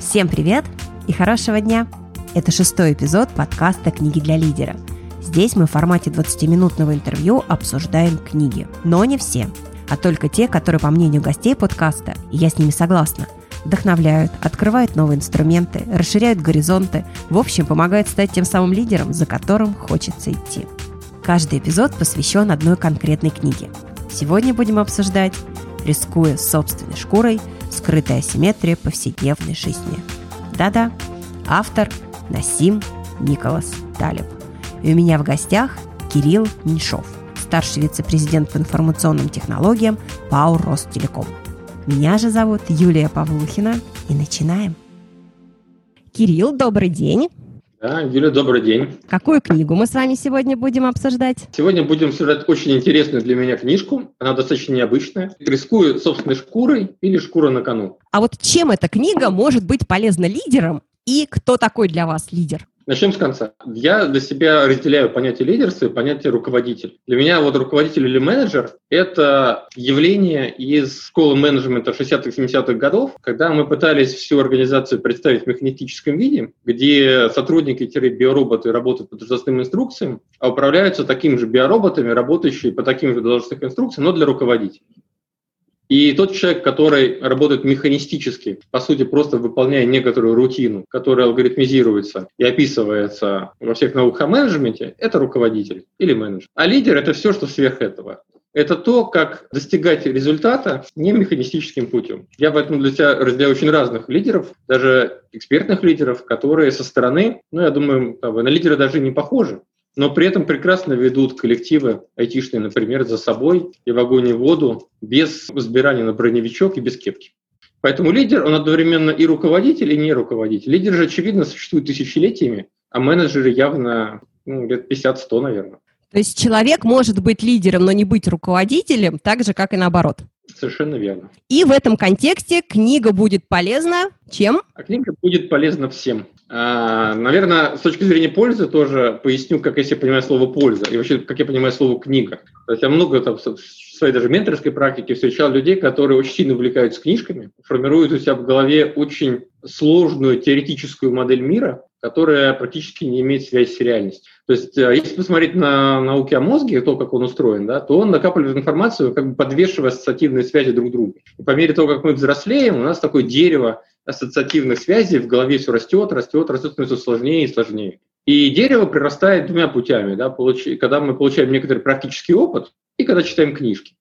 Всем привет и хорошего дня! Это шестой эпизод подкаста «Книги для лидера». Здесь мы в формате 20-минутного интервью обсуждаем книги, но не все, а только те, которые, по мнению гостей подкаста, и я с ними согласна, вдохновляют, открывают новые инструменты, расширяют горизонты, в общем, помогают стать тем самым лидером, за которым хочется идти. Каждый эпизод посвящен одной конкретной книге. Сегодня будем обсуждать «Рискуя собственной шкурой. Скрытая асимметрия повседневной жизни». Да-да, автор Насим Николас Талиб. И у меня в гостях Кирилл Меньшов, старший вице-президент по информационным технологиям ПАО «Ростелеком». Меня же зовут Юлия Павлухина, и начинаем. Кирилл, добрый день. Да, Юля, добрый день. Какую книгу мы с вами сегодня будем обсуждать? Сегодня будем обсуждать очень интересную для меня книжку. Она достаточно необычная. «Рискую собственной шкурой» или «Шкура на кону». А вот чем эта книга может быть полезна лидерам и кто такой для вас лидер? Начнем с конца. Я для себя разделяю понятие лидерства и понятие руководитель. Для меня вот руководитель или менеджер – это явление из школы менеджмента 60-х, 70-х годов, когда мы пытались всю организацию представить в механистическом виде, где сотрудники-биороботы работают по должностным инструкциям, а управляются такими же биороботами, работающие по таким же должностным инструкциям, но для руководителей. И тот человек, который работает механистически, по сути, просто выполняя некоторую рутину, которая алгоритмизируется и описывается во всех науках о менеджменте, это руководитель или менеджер. А лидер – это все, что сверх этого. Это то, как достигать результата не механистическим путем. Я поэтому для себя разделяю очень разных лидеров, даже экспертных лидеров, которые со стороны, ну, я думаю, на лидера даже не похожи но при этом прекрасно ведут коллективы айтишные, например, за собой и в огонь воду, без сбирания на броневичок и без кепки. Поэтому лидер, он одновременно и руководитель, и не руководитель. Лидер же, очевидно, существует тысячелетиями, а менеджеры явно ну, лет 50-100, наверное. То есть человек может быть лидером, но не быть руководителем, так же, как и наоборот. Совершенно верно. И в этом контексте книга будет полезна чем? А книга будет полезна всем. А, наверное, с точки зрения пользы тоже поясню, как я себе понимаю слово «польза» и вообще, как я понимаю слово «книга». То есть я много там, в своей даже менторской практике встречал людей, которые очень сильно увлекаются книжками, формируют у себя в голове очень сложную теоретическую модель мира, которая практически не имеет связи с реальностью. То есть, э, если посмотреть на науки о мозге, то, как он устроен, да, то он накапливает информацию, как бы подвешивая ассоциативные связи друг к другу. И по мере того, как мы взрослеем, у нас такое дерево ассоциативных связей, в голове все растет, растет, растет, становится сложнее и сложнее. И дерево прирастает двумя путями, да, получ... когда мы получаем некоторый практический опыт и когда читаем книжки.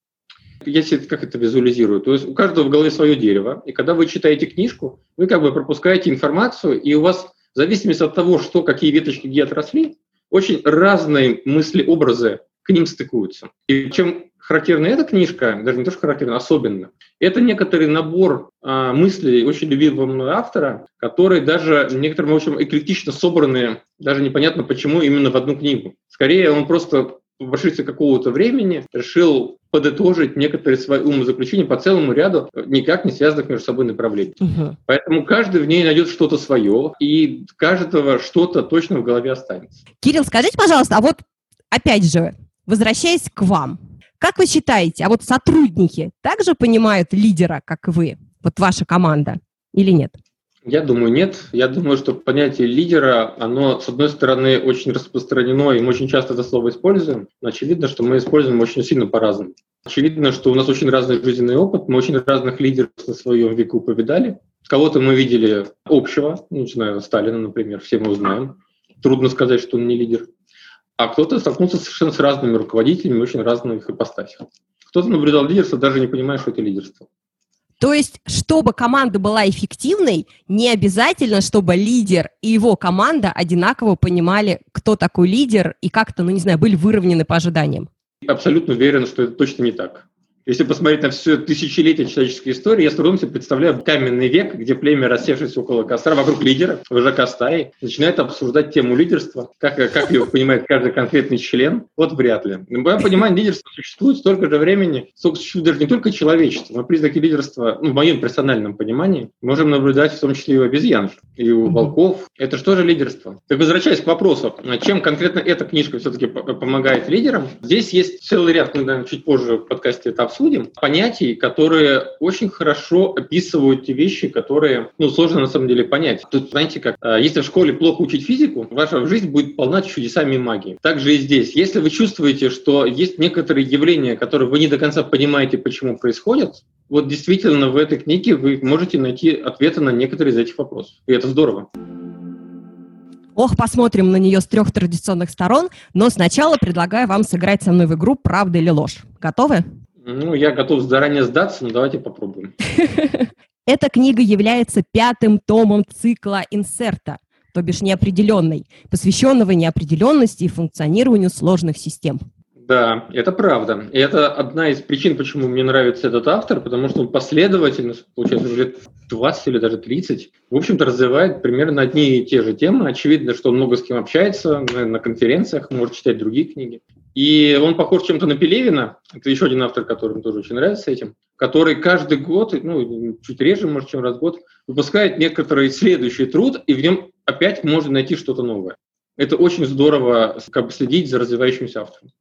Я себе как это визуализирую. То есть у каждого в голове свое дерево, и когда вы читаете книжку, вы как бы пропускаете информацию, и у вас в зависимости от того, что, какие веточки где отросли, очень разные мысли, образы к ним стыкуются. И чем характерна эта книжка, даже не то, что характерна, особенно, это некоторый набор а, мыслей очень любимого мной автора, которые даже некоторым, общем, эклектично собранные, даже непонятно почему именно в одну книгу. Скорее, он просто в прошествии какого-то времени решил подытожить некоторые свои умозаключения по целому ряду никак не связанных между собой направлений. Угу. Поэтому каждый в ней найдет что-то свое, и каждого что-то точно в голове останется. Кирилл, скажите, пожалуйста, а вот опять же, возвращаясь к вам, как вы считаете, а вот сотрудники также понимают лидера, как вы, вот ваша команда, или нет? Я думаю, нет. Я думаю, что понятие лидера, оно, с одной стороны, очень распространено, и мы очень часто это слово используем, но очевидно, что мы используем очень сильно по-разному. Очевидно, что у нас очень разный жизненный опыт, мы очень разных лидеров на своем веку повидали. Кого-то мы видели общего, ну, не знаю, Сталина, например, все мы узнаем. Трудно сказать, что он не лидер а кто-то столкнулся совершенно с разными руководителями, очень разных ипостасях. Кто-то наблюдал лидерство, даже не понимая, что это лидерство. То есть, чтобы команда была эффективной, не обязательно, чтобы лидер и его команда одинаково понимали, кто такой лидер, и как-то, ну не знаю, были выровнены по ожиданиям. Абсолютно уверен, что это точно не так. Если посмотреть на все тысячелетие человеческой истории, я с трудом себе представляю каменный век, где племя, рассевшись около костра, вокруг лидера, вожака стаи, начинает обсуждать тему лидерства, как, как его понимает каждый конкретный член. Вот вряд ли. В моем понимании лидерство существует столько же времени, сколько существует даже не только человечество, но признаки лидерства, ну, в моем персональном понимании, можем наблюдать в том числе и у обезьян, и у волков. Это что же лидерство? Так возвращаясь к вопросу, чем конкретно эта книжка все-таки помогает лидерам, здесь есть целый ряд, мы, наверное, чуть позже в подкасте это обсудим, обсудим понятий, которые очень хорошо описывают те вещи, которые ну, сложно на самом деле понять. Тут, знаете, как э, если в школе плохо учить физику, ваша жизнь будет полна чудесами и магией. Также и здесь. Если вы чувствуете, что есть некоторые явления, которые вы не до конца понимаете, почему происходят, вот действительно в этой книге вы можете найти ответы на некоторые из этих вопросов. И это здорово. Ох, посмотрим на нее с трех традиционных сторон, но сначала предлагаю вам сыграть со мной в игру «Правда или ложь». Готовы? Ну, я готов заранее сдаться, но давайте попробуем. Эта книга является пятым томом цикла «Инсерта», то бишь неопределенной, посвященного неопределенности и функционированию сложных систем. Да, это правда. И это одна из причин, почему мне нравится этот автор, потому что он последовательно, получается, уже лет 20 или даже 30, в общем-то, развивает примерно одни и те же темы. Очевидно, что он много с кем общается на конференциях, может читать другие книги. И он похож чем-то на Пелевина, это еще один автор, который мне тоже очень нравится этим, который каждый год, ну, чуть реже, может, чем раз в год, выпускает некоторый следующий труд, и в нем опять можно найти что-то новое. Это очень здорово как бы следить за развивающимся автором.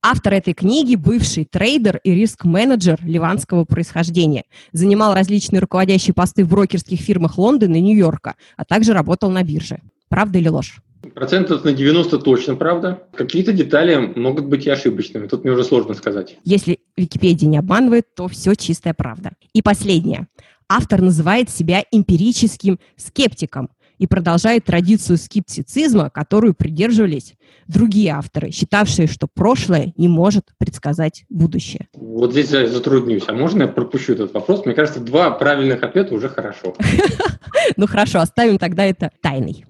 Автор этой книги – бывший трейдер и риск-менеджер ливанского происхождения. Занимал различные руководящие посты в брокерских фирмах Лондона и Нью-Йорка, а также работал на бирже. Правда или ложь? Процентов на 90 точно правда. Какие-то детали могут быть и ошибочными. Тут мне уже сложно сказать. Если Википедия не обманывает, то все чистая правда. И последнее. Автор называет себя эмпирическим скептиком, и продолжает традицию скептицизма, которую придерживались другие авторы, считавшие, что прошлое не может предсказать будущее. Вот здесь я затруднюсь. А можно я пропущу этот вопрос? Мне кажется, два правильных ответа уже хорошо. Ну хорошо, оставим тогда это тайной.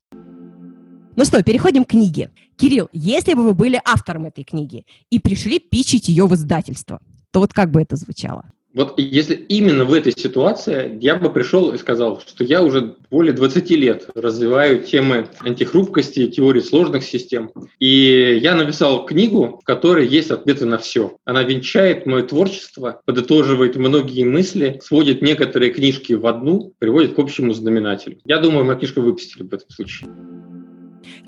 Ну что, переходим к книге. Кирилл, если бы вы были автором этой книги и пришли пичить ее в издательство, то вот как бы это звучало? Вот если именно в этой ситуации я бы пришел и сказал, что я уже более 20 лет развиваю темы антихрупкости, теории сложных систем. И я написал книгу, в которой есть ответы на все. Она венчает мое творчество, подытоживает многие мысли, сводит некоторые книжки в одну, приводит к общему знаменателю. Я думаю, мою книжку выпустили в этом случае.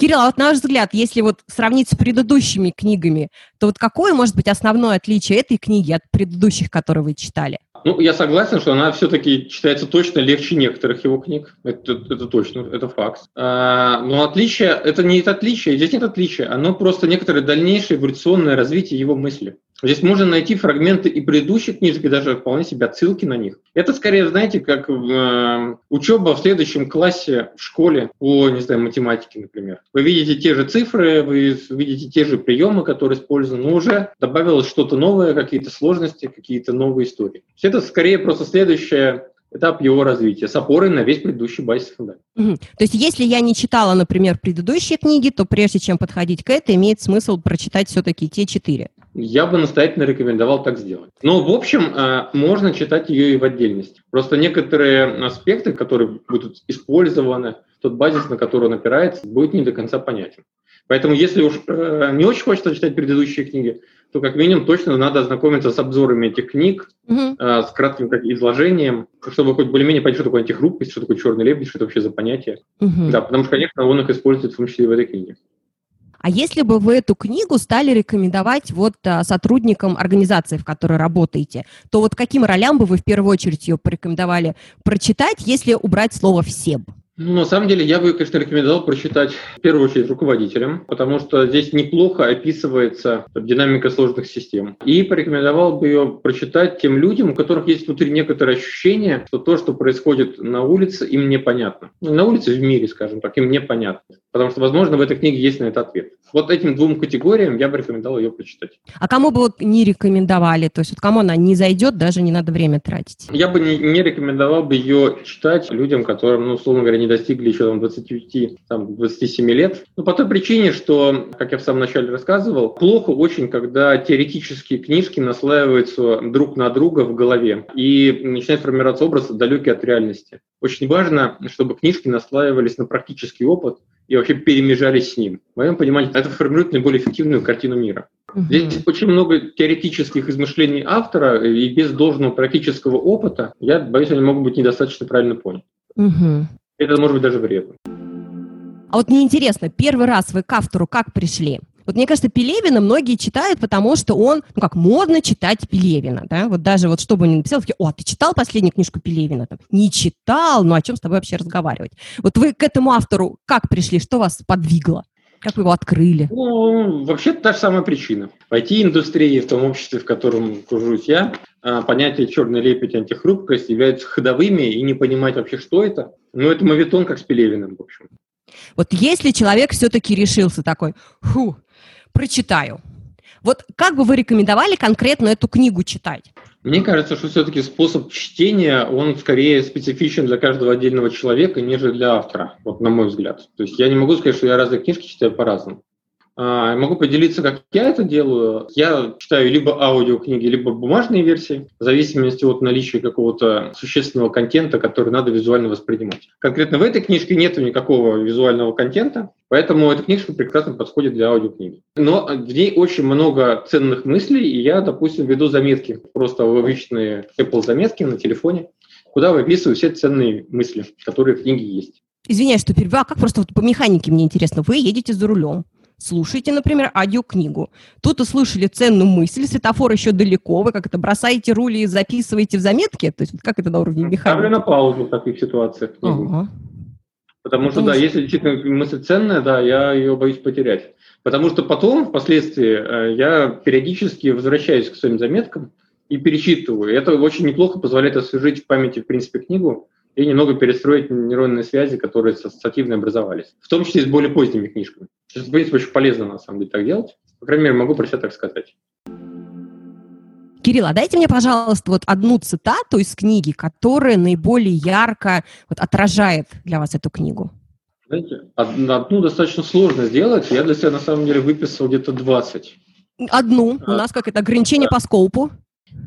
Кирилл, а вот на ваш взгляд, если вот сравнить с предыдущими книгами, то вот какое может быть основное отличие этой книги от предыдущих, которые вы читали? Ну, я согласен, что она все-таки читается точно легче некоторых его книг. Это, это точно, это факт. А, но отличие, это не это отличие, здесь нет отличия, оно просто некоторое дальнейшее эволюционное развитие его мысли. Здесь можно найти фрагменты и предыдущих книжек, и даже вполне себе отсылки на них. Это скорее, знаете, как э, учеба в следующем классе в школе по, не знаю, математике, например. Вы видите те же цифры, вы видите те же приемы, которые использованы, но уже добавилось что-то новое, какие-то сложности, какие-то новые истории. Это скорее просто следующая этап его развития с опорой на весь предыдущий базис фундамент. Угу. То есть если я не читала, например, предыдущие книги, то прежде чем подходить к этой, имеет смысл прочитать все-таки те четыре? Я бы настоятельно рекомендовал так сделать. Но, в общем, э, можно читать ее и в отдельности. Просто некоторые аспекты, которые будут использованы, тот базис, на который он опирается, будет не до конца понятен. Поэтому, если уж э, не очень хочется читать предыдущие книги, то как минимум точно надо ознакомиться с обзорами этих книг, э, с кратким как, изложением, чтобы хоть более-менее понять, что такое антихрупкость, что такое черный лебедь, что это вообще за понятие. uh Да, потому что, конечно, он их использует в том числе и в этой книге. А если бы вы эту книгу стали рекомендовать вот а, сотрудникам организации, в которой работаете, то вот каким ролям бы вы в первую очередь ее порекомендовали прочитать, если убрать слово «всем»? Ну, на самом деле, я бы, конечно, рекомендовал прочитать в первую очередь руководителям, потому что здесь неплохо описывается динамика сложных систем. И порекомендовал бы ее прочитать тем людям, у которых есть внутри некоторое ощущение, что то, что происходит на улице, им непонятно. Ну, на улице, в мире, скажем так, им непонятно. Потому что, возможно, в этой книге есть на это ответ. Вот этим двум категориям я бы рекомендовал ее прочитать. А кому бы вот не рекомендовали? То есть вот кому она не зайдет, даже не надо время тратить? Я бы не, не рекомендовал бы ее читать людям, которым, ну, условно говоря, не достигли еще там 25, там, 27 лет. Ну, по той причине, что, как я в самом начале рассказывал, плохо очень, когда теоретические книжки наслаиваются друг на друга в голове и начинает формироваться образ далекий от реальности. Очень важно, чтобы книжки наслаивались на практический опыт, и вообще перемежались с ним. В моем понимании, это формирует наиболее эффективную картину мира. Угу. Здесь очень много теоретических измышлений автора, и без должного практического опыта, я боюсь, они могут быть недостаточно правильно поняты. Угу. Это может быть даже вредно. А вот мне интересно, первый раз вы к автору как пришли? Вот мне кажется, Пелевина многие читают, потому что он, ну как, модно читать Пелевина, да, вот даже вот что бы он ни написал, такие, о, ты читал последнюю книжку Пелевина? Там, не читал, ну о чем с тобой вообще разговаривать? Вот вы к этому автору как пришли, что вас подвигло? Как вы его открыли? Ну, вообще та же самая причина. В IT-индустрии, в том обществе, в котором кружусь я, а, понятие черной лепить антихрупкость являются ходовыми и не понимать вообще, что это. Ну, это мавитон, как с Пелевиным, в общем. Вот если человек все-таки решился такой, фу, прочитаю, вот как бы вы рекомендовали конкретно эту книгу читать? Мне кажется, что все-таки способ чтения, он скорее специфичен для каждого отдельного человека, нежели для автора, вот на мой взгляд. То есть я не могу сказать, что я разные книжки читаю по-разному. А, могу поделиться, как я это делаю. Я читаю либо аудиокниги, либо бумажные версии, в зависимости от наличия какого-то существенного контента, который надо визуально воспринимать. Конкретно в этой книжке нет никакого визуального контента, поэтому эта книжка прекрасно подходит для аудиокниги. Но в ней очень много ценных мыслей, и я, допустим, веду заметки, просто обычные Apple заметки на телефоне, куда выписываю все ценные мысли, которые в книге есть. Извиняюсь, что перебиваю, а как просто вот по механике мне интересно. Вы едете за рулем, слушаете, например, аудиокнигу. Тут услышали ценную мысль, светофор еще далеко, вы как это бросаете рули и записываете в заметке? То есть как это на уровне механики? Ставлю на паузу в таких ситуациях. Ага. Потому, Потому что, да, если действительно мысль ценная, да, я ее боюсь потерять. Потому что потом, впоследствии, э, я периодически возвращаюсь к своим заметкам и перечитываю. Это очень неплохо позволяет освежить в памяти, в принципе, книгу и немного перестроить нейронные связи, которые ассоциативно образовались. В том числе и с более поздними книжками. Это, в принципе, очень полезно, на самом деле, так делать. По крайней мере, могу про себя так сказать. Кирилл, а дайте мне, пожалуйста, вот одну цитату из книги, которая наиболее ярко вот, отражает для вас эту книгу. Знаете, одну достаточно сложно сделать. Я для себя, на самом деле, выписал где-то 20. Одну. У нас как это ограничение да. по скопу.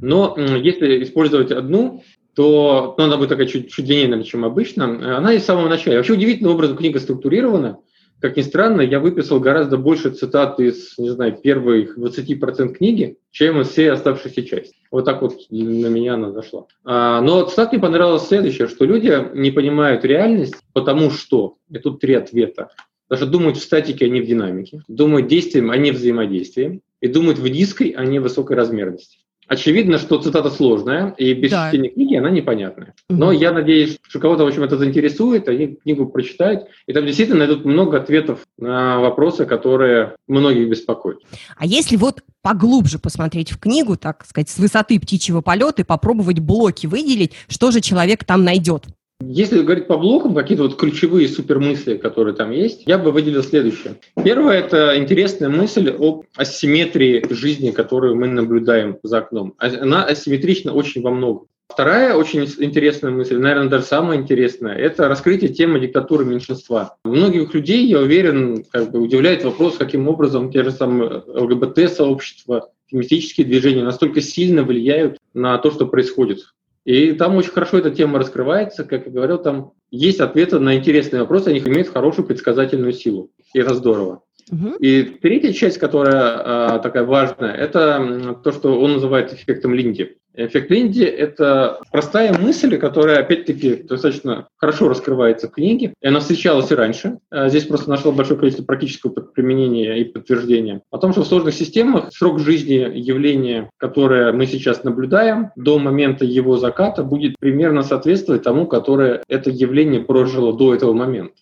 Но если использовать одну, то ну, она будет такая чуть, чуть длиннее, наверное, чем обычно. Она из самого начала. Вообще удивительным образом книга структурирована. Как ни странно, я выписал гораздо больше цитат из, не знаю, первых 20% книги, чем из всей оставшейся части. Вот так вот на меня она зашла. А, но цитат мне понравилось следующее, что люди не понимают реальность, потому что, и тут три ответа, даже думают в статике, а не в динамике, думают действием, а не взаимодействием, и думают в низкой, а не в высокой размерности. Очевидно, что цитата сложная, и без да. чтения книги она непонятная. Угу. Но я надеюсь, что кого-то, в общем, это заинтересует, они книгу прочитают, и там действительно найдут много ответов на вопросы, которые многих беспокоят. А если вот поглубже посмотреть в книгу, так сказать, с высоты птичьего полета и попробовать блоки выделить, что же человек там найдет? Если говорить по блокам, какие-то вот ключевые супермысли, которые там есть, я бы выделил следующее. Первое – это интересная мысль об асимметрии жизни, которую мы наблюдаем за окном. А, она асимметрична очень во многом. Вторая очень интересная мысль, наверное, даже самая интересная, это раскрытие темы диктатуры меньшинства. Многих людей, я уверен, как бы удивляет вопрос, каким образом те же самые ЛГБТ-сообщества, феминистические движения настолько сильно влияют на то, что происходит и там очень хорошо эта тема раскрывается. Как я говорил, там есть ответы на интересные вопросы, они имеют хорошую предсказательную силу. И это здорово. Угу. И третья часть, которая а, такая важная, это то, что он называет эффектом Линди. Эффект Линди – это простая мысль, которая, опять-таки, достаточно хорошо раскрывается в книге. И она встречалась и раньше. А здесь просто нашла большое количество практического применения и подтверждения. О том, что в сложных системах срок жизни явления, которое мы сейчас наблюдаем, до момента его заката будет примерно соответствовать тому, которое это явление прожило до этого момента.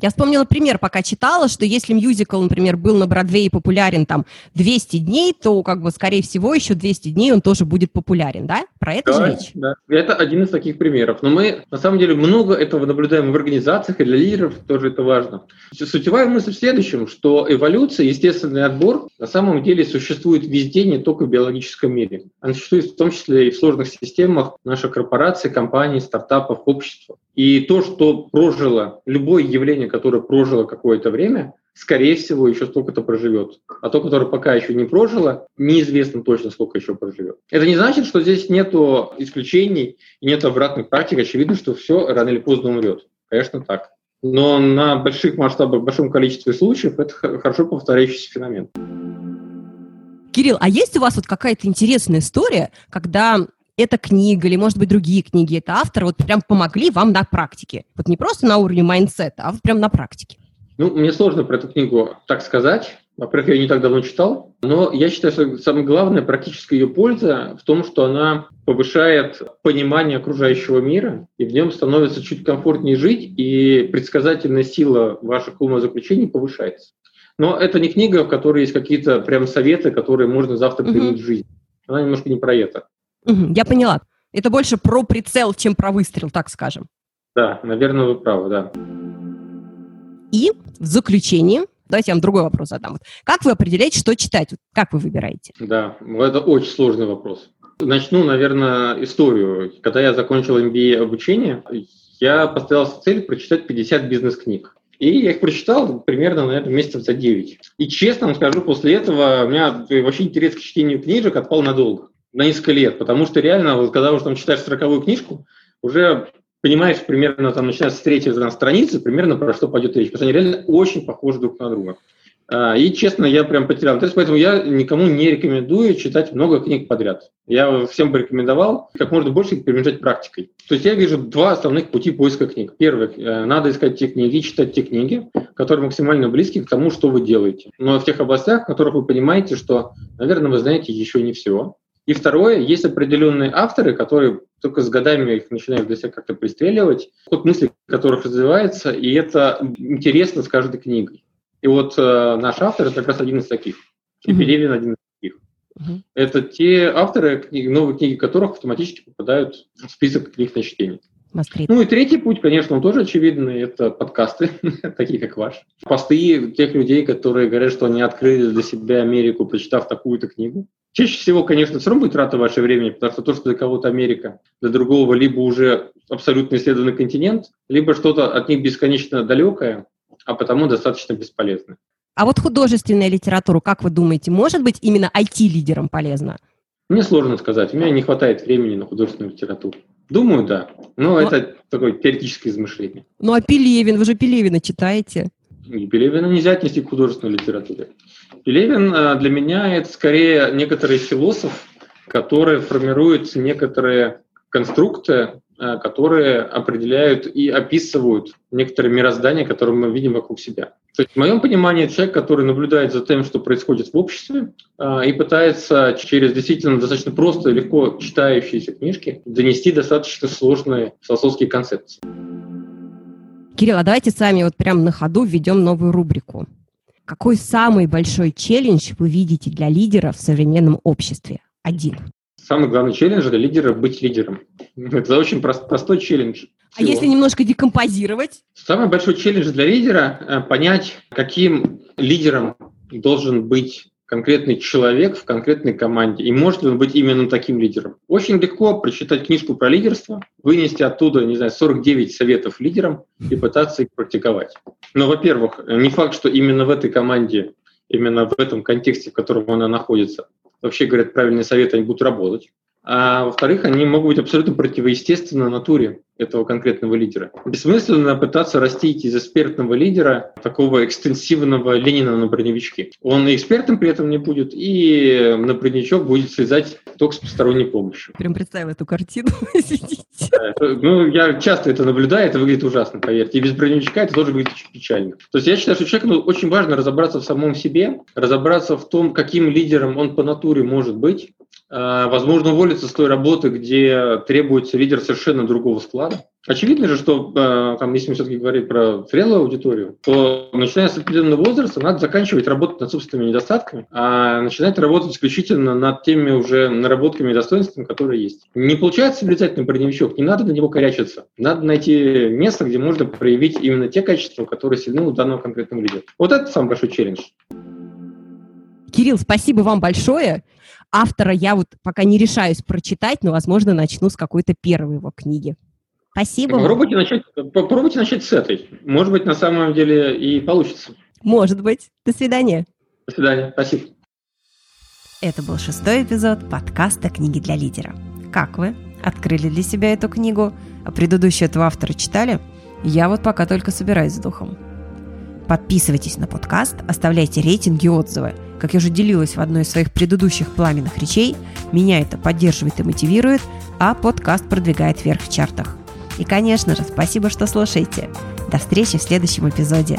Я вспомнила пример, пока читала, что если мюзикл, например, был на Бродвее популярен там 200 дней, то, как бы, скорее всего, еще 200 дней он тоже будет популярен, да? Про это да, же речь? Да, это один из таких примеров. Но мы, на самом деле, много этого наблюдаем в организациях, и для лидеров тоже это важно. Сутевая мысль в следующем, что эволюция, естественный отбор, на самом деле существует везде, не только в биологическом мире. Она существует в том числе и в сложных системах наших корпораций, компаний, стартапов, общества. И то, что прожило, любое явление, которое прожило какое-то время, скорее всего, еще столько-то проживет. А то, которое пока еще не прожило, неизвестно точно, сколько еще проживет. Это не значит, что здесь нет исключений и нет обратных практик. Очевидно, что все рано или поздно умрет. Конечно, так. Но на больших масштабах, большом количестве случаев это хорошо повторяющийся феномен. Кирилл, а есть у вас вот какая-то интересная история, когда эта книга или, может быть, другие книги, это автор вот прям помогли вам на практике? Вот не просто на уровне mindset а, а вот прям на практике. Ну, мне сложно про эту книгу так сказать. Во-первых, я ее не так давно читал, но я считаю, что самое главное, практическая ее польза в том, что она повышает понимание окружающего мира, и в нем становится чуть комфортнее жить, и предсказательная сила ваших умозаключений повышается. Но это не книга, в которой есть какие-то прям советы, которые можно завтра применить угу. в жизнь. Она немножко не про это. Угу, я поняла. Это больше про прицел, чем про выстрел, так скажем. Да, наверное, вы правы, да. И в заключение, давайте я вам другой вопрос задам. Как вы определяете, что читать? Как вы выбираете? Да, это очень сложный вопрос. Начну, наверное, историю. Когда я закончил MBA обучение, я поставил цель прочитать 50 бизнес-книг. И я их прочитал примерно, наверное, месяцев за 9. И честно вам скажу, после этого у меня вообще интерес к чтению книжек отпал надолго, на несколько лет. Потому что реально, вот когда уже там читаешь сороковую книжку, уже понимаешь примерно, там, начиная с третьей страницы, примерно про что пойдет речь. Потому что они реально очень похожи друг на друга. А, и, честно, я прям потерял интерес, поэтому я никому не рекомендую читать много книг подряд. Я всем бы рекомендовал как можно больше применять практикой. То есть я вижу два основных пути поиска книг. Первый, э, надо искать те книги, читать те книги, которые максимально близки к тому, что вы делаете. Но в тех областях, в которых вы понимаете, что, наверное, вы знаете еще не все. И второе, есть определенные авторы, которые только с годами их начинают для себя как-то пристреливать, ход мысли которых развивается, и это интересно с каждой книгой. И вот э, наш автор это как раз один из таких. И Пелевин один из таких. Uh-huh. Это те авторы, книги, новые книги которых автоматически попадают в список книг на чтение. Москвит. Ну и третий путь, конечно, он тоже очевидный, это подкасты, такие как ваш. Посты тех людей, которые говорят, что они открыли для себя Америку, прочитав такую-то книгу. Чаще всего, конечно, все равно будет трата вашего времени, потому что то, что для кого-то Америка, для другого либо уже абсолютно исследованный континент, либо что-то от них бесконечно далекое, а потому достаточно бесполезны. А вот художественная литература, как вы думаете, может быть именно IT-лидером полезна? Мне сложно сказать. У меня не хватает времени на художественную литературу. Думаю, да. Но, Но... это такое теоретическое измышление. Ну а Пелевин, вы же Пелевина читаете? И Пелевина нельзя отнести к художественной литературе. Пелевин э, для меня это скорее некоторый философ, который формирует некоторые конструкты, которые определяют и описывают некоторые мироздания, которые мы видим вокруг себя. То есть, в моем понимании, человек, который наблюдает за тем, что происходит в обществе, э, и пытается через действительно достаточно просто и легко читающиеся книжки донести достаточно сложные философские концепции. Кирилл, а давайте сами вот прямо на ходу введем новую рубрику. Какой самый большой челлендж вы видите для лидера в современном обществе? Один. Самый главный челлендж для лидера – быть лидером. Это очень прост, простой челлендж. А если немножко декомпозировать? Самый большой челлендж для лидера э, – понять, каким лидером должен быть конкретный человек в конкретной команде, и может ли он быть именно таким лидером. Очень легко прочитать книжку про лидерство, вынести оттуда, не знаю, 49 советов лидерам и пытаться их практиковать. Но, во-первых, не факт, что именно в этой команде, именно в этом контексте, в котором она находится, вообще говорят правильные советы, они будут работать. А во-вторых, они могут быть абсолютно противоестественны натуре этого конкретного лидера. Бессмысленно пытаться растить из экспертного лидера такого экстенсивного Ленина на броневичке. Он и экспертом при этом не будет, и на броневичок будет слезать только с посторонней помощью. Прям представил эту картину. Ну, я часто это наблюдаю, это выглядит ужасно, поверьте. И без броневичка это тоже выглядит очень печально. То есть я считаю, что человеку очень важно разобраться в самом себе, разобраться в том, каким лидером он по натуре может быть, возможно, уволиться с той работы, где требуется лидер совершенно другого склада. Очевидно же, что а, там, если мы все-таки говорим про зрелую аудиторию, то начиная с определенного возраста надо заканчивать работать над собственными недостатками, а начинать работать исключительно над теми уже наработками и достоинствами, которые есть. Не получается влезать на броневичок, не надо на него корячиться. Надо найти место, где можно проявить именно те качества, которые сильны у данного конкретного лидера. Вот это самый большой челлендж. Кирилл, спасибо вам большое. Автора я вот пока не решаюсь прочитать, но, возможно, начну с какой-то первой его книги. Спасибо. Попробуйте начать, попробуйте начать с этой. Может быть, на самом деле и получится. Может быть. До свидания. До свидания. Спасибо. Это был шестой эпизод подкаста «Книги для лидера». Как вы? Открыли для себя эту книгу? А предыдущую этого автора читали? Я вот пока только собираюсь с духом. Подписывайтесь на подкаст, оставляйте рейтинги и отзывы – как я уже делилась в одной из своих предыдущих пламенных речей, меня это поддерживает и мотивирует, а подкаст продвигает вверх в чартах. И, конечно же, спасибо, что слушаете. До встречи в следующем эпизоде.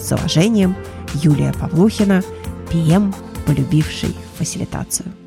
С уважением, Юлия Павлухина, PM, полюбивший фасилитацию.